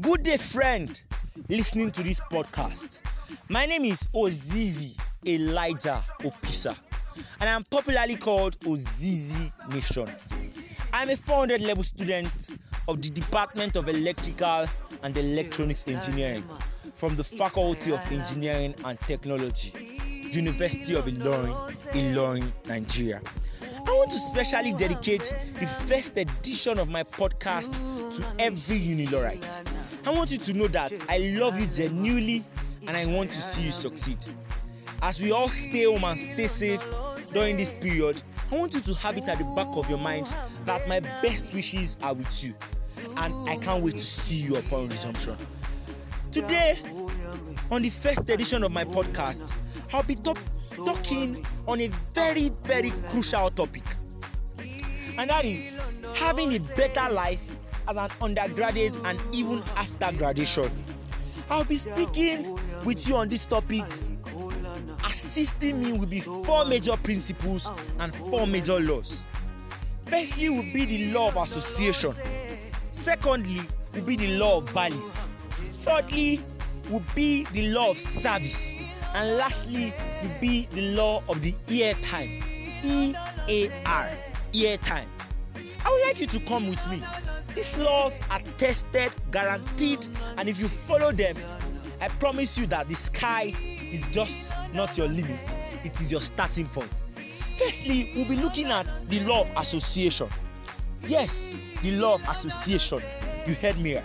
Good day, friend, listening to this podcast. My name is Ozizi Elijah Opisa, and I'm popularly called Ozizi Nation. I'm a 400 level student of the Department of Electrical and Electronics Engineering from the Faculty of Engineering and Technology, University of Ilorin, Ilorin, Nigeria. I want to specially dedicate the first edition of my podcast to every Unilorite. I want you to know that I love you genuinely and I want to see you succeed. As we all stay home and stay safe during this period, I want you to have it at the back of your mind that my best wishes are with you and I can't wait to see you upon resumption. Today, on the first edition of my podcast, I'll be top- talking on a very, very crucial topic, and that is having a better life as an undergraduate and even after graduation. I'll be speaking with you on this topic. Assisting me will be four major principles and four major laws. Firstly, will be the law of association. Secondly, will be the law of value. Thirdly, will be the law of service. And lastly, will be the law of the ear time. E A R, ear time. I would like you to come with me. These laws are tested, guaranteed, and if you follow them, I promise you that the sky is just not your limit, it is your starting point. Firstly, we'll be looking at the law of association. Yes, the law of association. You heard me right.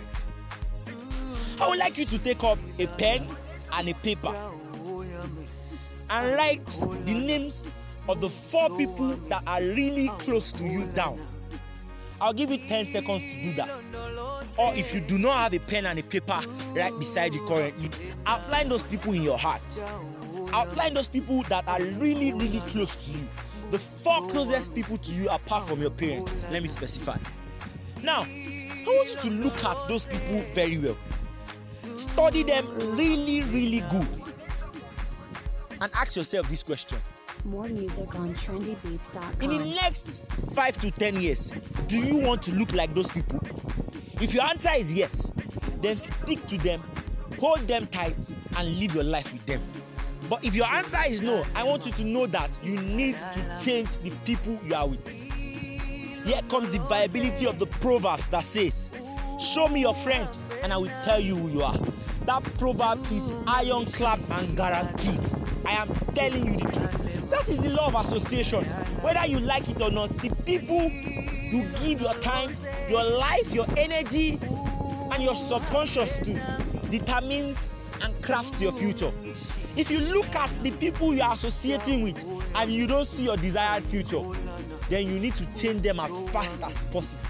I would like you to take up a pen and a paper and write the names of the four people that are really close to you down. I'll give you 10 seconds to do that. Or if you do not have a pen and a paper right beside you currently, outline those people in your heart. Outline those people that are really, really close to you. The four closest people to you apart from your parents. Let me specify. Now, I want you to look at those people very well. Study them really, really good. And ask yourself this question More music on trendybeats.com. In the next five to ten years, do you want to look like those people? If your answer is yes, then stick to them, hold them tight, and live your life with them. But if your answer is no, I want you to know that you need to change the people you are with. Here comes the viability of the proverbs that says, Show me your friend, and I will tell you who you are. That proverb is ironclad and guaranteed. I am telling you the truth. That is the law of association. Whether you like it or not, the people you give your time, your life, your energy, and your subconscious to determines and crafts your future. If you look at the people you are associating with and you don't see your desired future, then you need to change them as fast as possible.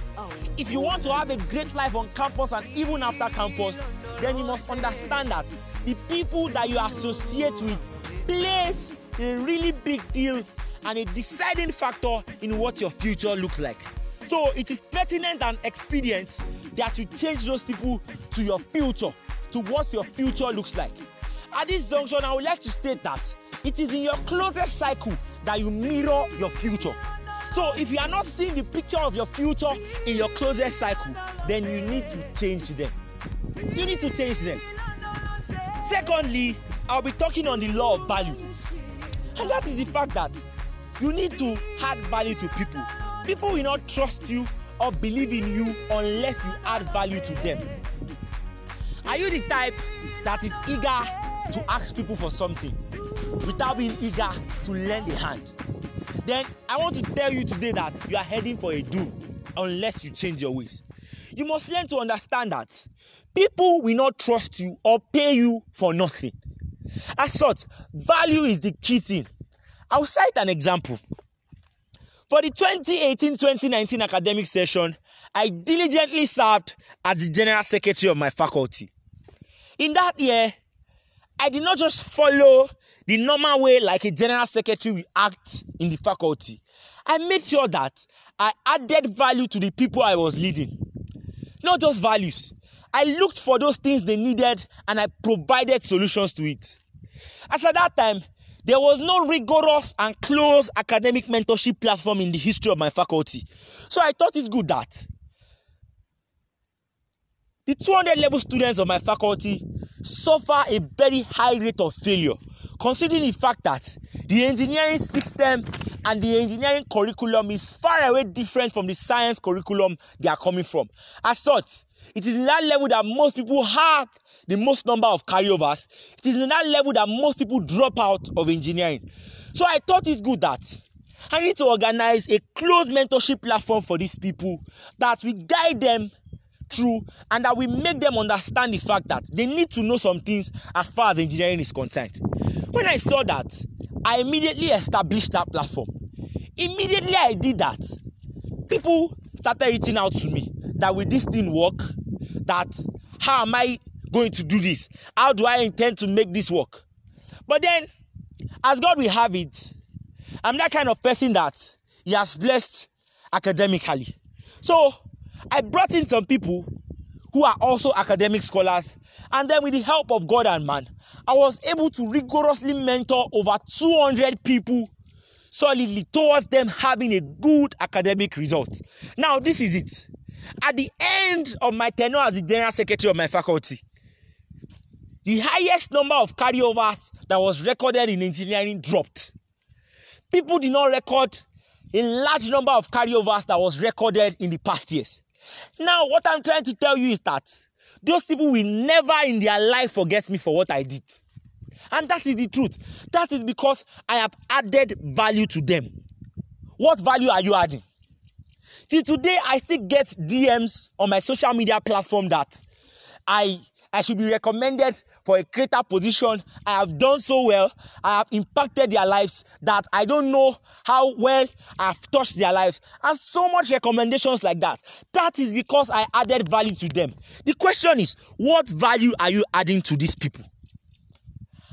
If you want to have a great life on campus and even after campus, then you must understand that the people that you associate with plays a really big deal and a deciding factor in what your future looks like. So it is pertinent and expedient that you change those people to your future, to what your future looks like. At this junction, I would like to state that it is in your closest cycle that you mirror your future. So if you are not seeing the picture of your future in your closest cycle, then you need to change them. You need to change them. Secondly, I'll be talking on the law of value. And that is the fact that you need to add value to people. People will not trust you or believe in you unless you add value to them. Are you the type that is eager to ask people for something without being eager to lend a hand? Then I want to tell you today that you are heading for a doom unless you change your ways. You must learn to understand that people will not trust you or pay you for nothing. As such, value is the key thing. I'll cite an example. For the 2018-2019 academic session, I diligently served as the general secretary of my faculty. In that year, I did not just follow the normal way like a general secretary will act in the faculty. I made sure that I added value to the people I was leading. Not just values. I looked for those things they needed and I provided solutions to it. As at that time, there was no rigorous and close academic mentorship platform in the history of my faculty. So I thought it good that the the 200 level students of my faculty suffer a very high rate of failure considering the fact that the engineering system and the engineering curriculum is far away different from the science curriculum they are coming from as such it is in that level that most people have the most number of carryovers. It is in that level that most people drop out of engineering. So i thought it's good that i need to organize a closed mentorship platform for these people that we guide them through and that we make them understand the fact that they need to know some things as far as engineering is concerned. When i saw that i immediately established that platform. Immediately i did that people started reaching out to me that will this thing work? That how am i going to do this? How do i intend to make this work? But then as god will have it i'm that kind of person that he has blessed academically. So i brought in some people who are also academic scholars and then with the help of god and man i was able to rigorously mentor over 200 people solidly towards them having a good academic result. Now this is it at the end of my tenure as the general secretary of my faculty the highest number of carryovers that was recorded in engineering dropped. People did not record a large number of carryovers that was recorded in the past years. Now what i'm trying to tell you is that those people will never in their life forget me for what i did. And that is the truth. That is because i have added value to them. What value are you adding till today i still get dms on my social media platform that i i should be recommended for a greater position. I have done so well. I have impacted their lives that i don't know how well i have touched their lives. And so much recommendations like that. That is because i added value to them. The question is what value are you adding to these people?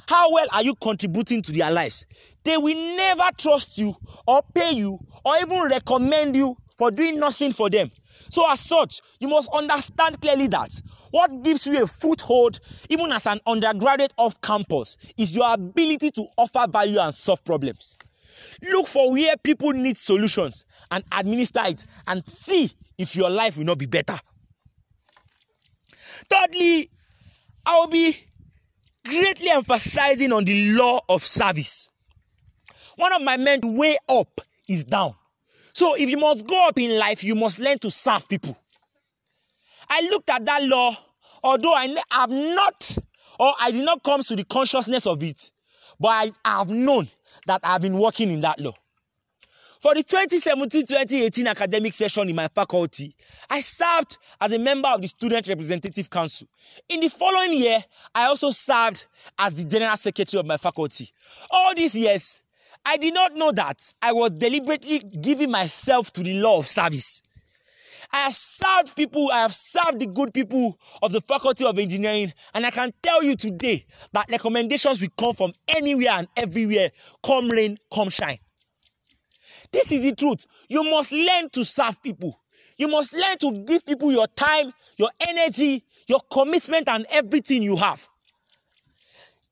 How well are you contributing to their lives? They will never trust you or pay you or even recommend you for doing nothing for them. So as such you must understand clearly that what gives you a foothold even as an undergraduate off campus is your ability to offer value and solve problems. Look for where people need solutions and administer it and see if your life will not be better. Thirdly i will be greatly emphasizing on the law of service. One of my men way up is down so if you must go up in life you must learn to serve people. I looked at that law although i have not or i did not come to the consciousness of it but i have known that i have been working in that law. For the 2017-2018 academic session in my faculty i served as a member of the student representative council. In the following year i also served as the general secretary of my faculty. All these years I did not know that I was deliberately giving myself to the law of service. I have served people, I have served the good people of the Faculty of Engineering, and I can tell you today that recommendations will come from anywhere and everywhere, come rain, come shine. This is the truth. You must learn to serve people. You must learn to give people your time, your energy, your commitment, and everything you have.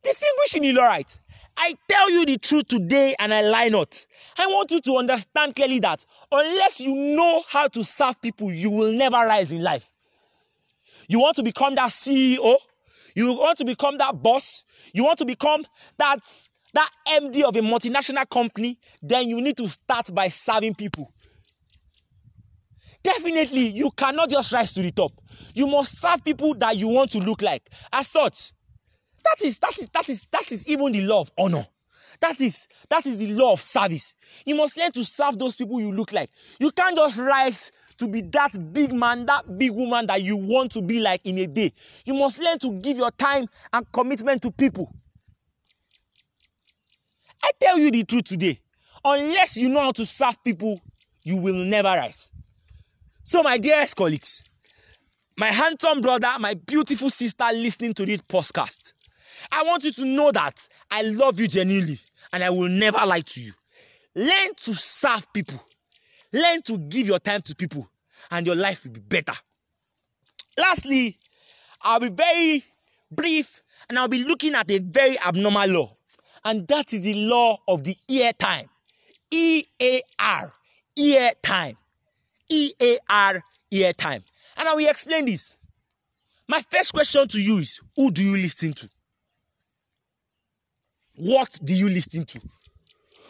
Distinguishing Illorite, I tell you the truth today and I lie not. I want you to understand clearly that unless you know how to serve people, you will never rise in life. You want to become that CEO, you want to become that boss, you want to become that that MD of a multinational company, then you need to start by serving people. Definitely, you cannot just rise to the top. You must serve people that you want to look like. As such, that is that is that is that is even the law of honor. That is that is the law of service. You must learn to serve those people you look like. You can't just rise to be that big man, that big woman that you want to be like in a day. You must learn to give your time and commitment to people. I tell you the truth today. Unless you know how to serve people, you will never rise. So, my dearest colleagues, my handsome brother, my beautiful sister listening to this podcast, I want you to know that I love you genuinely and I will never lie to you. Learn to serve people, learn to give your time to people, and your life will be better. Lastly, I'll be very brief and I'll be looking at a very abnormal law, and that is the law of the ear time. E A R, ear time. E A R, ear time. And I will explain this. My first question to you is who do you listen to? What do you listen to?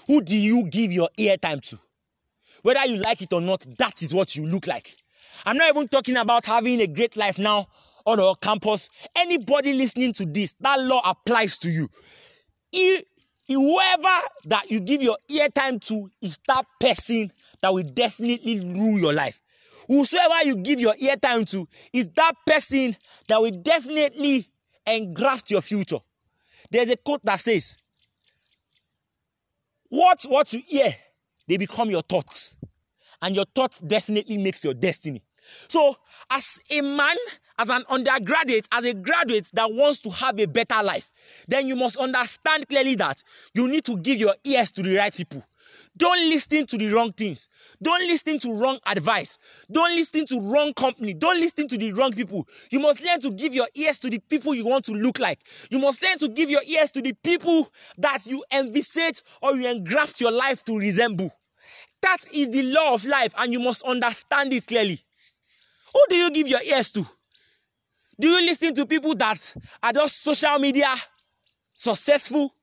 Who do you give your eartime to? Whether you like it or not, that is what you look like. I'm not even talking about having a great life now on our campus. Anybody listening to this, that law applies to you. If, whoever that you give your eartime to is that person that will definitely rule your life. Whosoever you give your eartime to is that person that will definitely engraft your future. There's a quote that says, What what you hear, they become your thoughts. And your thoughts definitely makes your destiny. So, as a man, as an undergraduate, as a graduate that wants to have a better life, then you must understand clearly that you need to give your ears to the right people. Don't listen to the wrong things. Don't listen to wrong advice. Don't listen to wrong company. Don't listen to the wrong people. You must learn to give your ears to the people you want to look like. You must learn to give your ears to the people that you envisage or you engraft your life to resemble. That is the law of life, and you must understand it clearly. Who do you give your ears to? Do you listen to people that are just social media successful?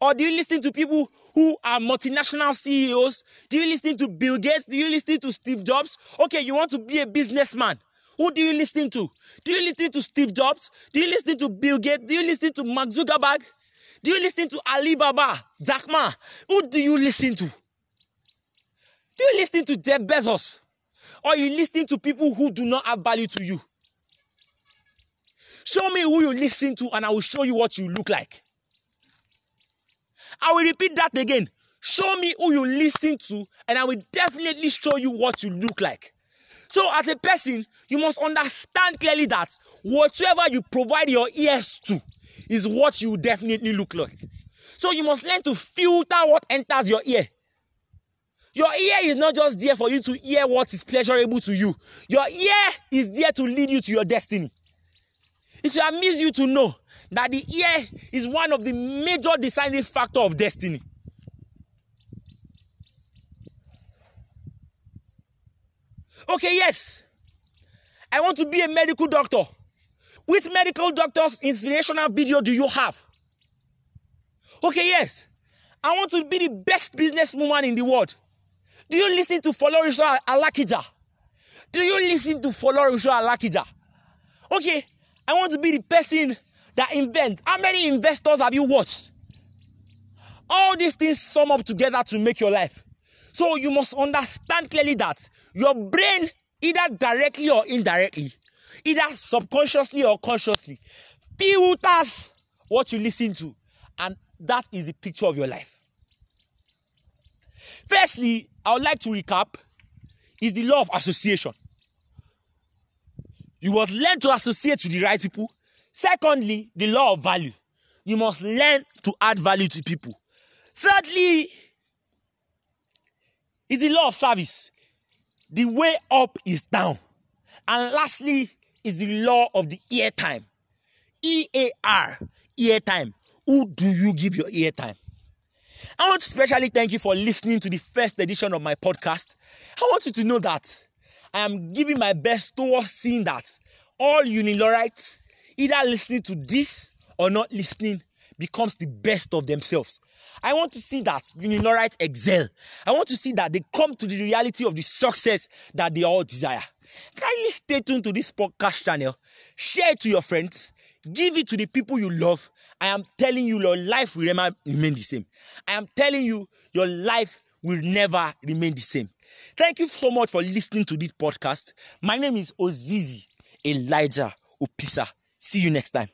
Or do you listen to people who are multinational CEOs? Do you listen to Bill Gates? Do you listen to Steve Jobs? Okay, you want to be a businessman. Who do you listen to? Do you listen to Steve Jobs? Do you listen to Bill Gates? Do you listen to Mark Zuckerberg? Do you listen to Alibaba, Jack Ma? Who do you listen to? Do you listen to Jeff Bezos? Or you listen to people who do not have value to you? Show me who you listen to, and I will show you what you look like. I will repeat that again. Show me who you listen to, and I will definitely show you what you look like. So, as a person, you must understand clearly that whatever you provide your ears to is what you definitely look like. So, you must learn to filter what enters your ear. Your ear is not just there for you to hear what is pleasurable to you, your ear is there to lead you to your destiny. It should amuse you to know that the ear is one of the major deciding factor of destiny. Okay, yes. I want to be a medical doctor. Which medical doctor's inspirational video do you have? Okay, yes. I want to be the best businesswoman in the world. Do you listen to Folorunsho Alakija? Do you listen to Folorunsho Alakija? Okay, I want to be the person that invent. How many investors have you watched? All these things sum up together to make your life. So you must understand clearly that your brain, either directly or indirectly, either subconsciously or consciously, filters what you listen to, and that is the picture of your life. Firstly, I would like to recap is the law of association. You must learn to associate with the right people. Secondly, the law of value. You must learn to add value to people. Thirdly, is the law of service. The way up is down. And lastly, is the law of the ear time. E A R, ear time. Who do you give your ear time? I want to specially thank you for listening to the first edition of my podcast. I want you to know that I am giving my best towards seeing that all Unilorites, either listening to this or not listening, becomes the best of themselves. I want to see that Unilorites excel. I want to see that they come to the reality of the success that they all desire. Kindly stay tuned to this podcast channel, share it to your friends, give it to the people you love. I am telling you, your life will remain the same. I am telling you, your life will never remain the same. Thank you so much for listening to this podcast. My name is Ozizi Elijah Opisa. See you next time.